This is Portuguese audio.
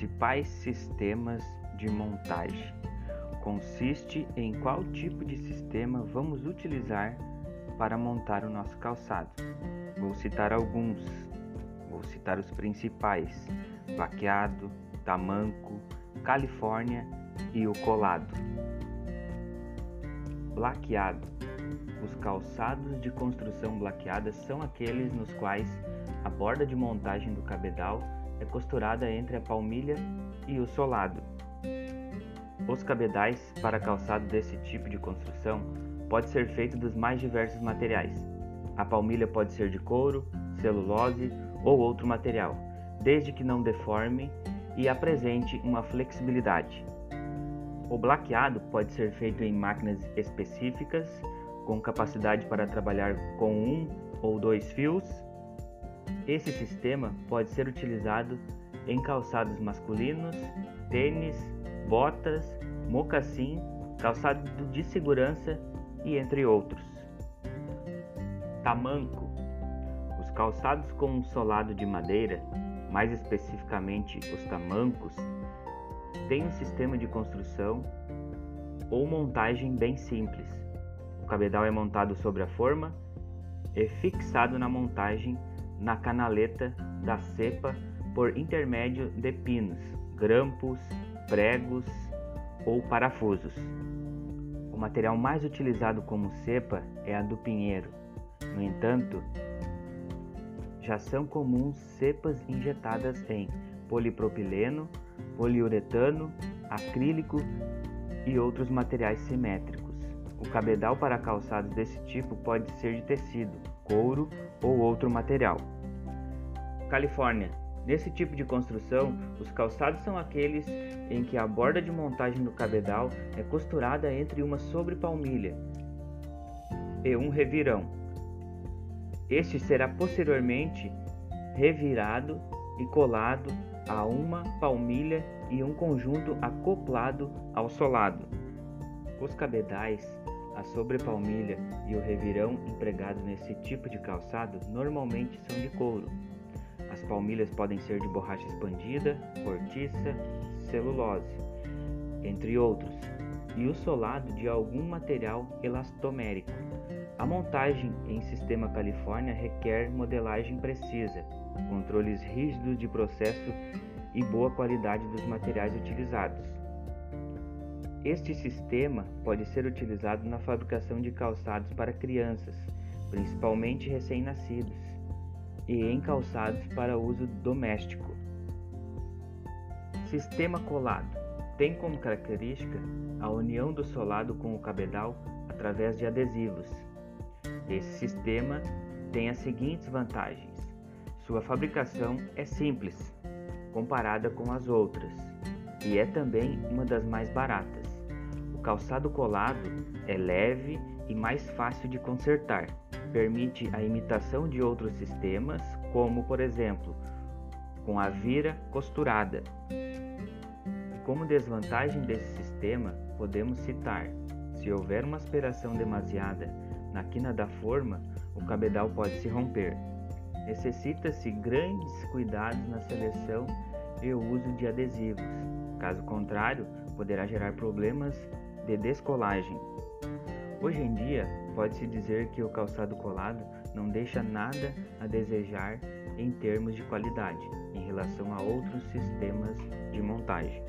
principais sistemas de montagem. Consiste em qual tipo de sistema vamos utilizar para montar o nosso calçado. Vou citar alguns. Vou citar os principais: baqueado, tamanco, Califórnia e o colado. Blaqueado. Os calçados de construção blaqueada são aqueles nos quais a borda de montagem do cabedal é costurada entre a palmilha e o solado. Os cabedais para calçado desse tipo de construção pode ser feito dos mais diversos materiais. A palmilha pode ser de couro, celulose ou outro material, desde que não deforme e apresente uma flexibilidade. O blaqueado pode ser feito em máquinas específicas, com capacidade para trabalhar com um ou dois fios. Esse sistema pode ser utilizado em calçados masculinos, tênis, botas, mocassim, calçado de segurança e entre outros. Tamanco. Os calçados com um solado de madeira, mais especificamente os tamancos, têm um sistema de construção ou montagem bem simples. O cabedal é montado sobre a forma e fixado na montagem na canaleta da cepa por intermédio de pinos, grampos, pregos ou parafusos. O material mais utilizado como cepa é a do pinheiro. No entanto, já são comuns cepas injetadas em polipropileno, poliuretano, acrílico e outros materiais simétricos. O cabedal para calçados desse tipo pode ser de tecido, couro ou outro material. Califórnia Nesse tipo de construção, os calçados são aqueles em que a borda de montagem do cabedal é costurada entre uma sobrepalmilha e um revirão. Este será posteriormente revirado e colado a uma palmilha e um conjunto acoplado ao solado. Os cabedais, a sobrepalmilha e o revirão empregados nesse tipo de calçado normalmente são de couro. As palmilhas podem ser de borracha expandida, cortiça, celulose, entre outros, e o solado de algum material elastomérico. A montagem em sistema Califórnia requer modelagem precisa, controles rígidos de processo e boa qualidade dos materiais utilizados. Este sistema pode ser utilizado na fabricação de calçados para crianças, principalmente recém-nascidos e em calçados para uso doméstico. Sistema colado tem como característica a união do solado com o cabedal através de adesivos. Esse sistema tem as seguintes vantagens: sua fabricação é simples comparada com as outras e é também uma das mais baratas. O calçado colado é leve e mais fácil de consertar permite a imitação de outros sistemas, como por exemplo, com a vira costurada. Como desvantagem desse sistema, podemos citar: se houver uma aspiração demasiada na quina da forma, o cabedal pode se romper. Necessita-se grandes cuidados na seleção e o uso de adesivos. Caso contrário, poderá gerar problemas de descolagem. Hoje em dia, pode-se dizer que o calçado colado não deixa nada a desejar em termos de qualidade em relação a outros sistemas de montagem.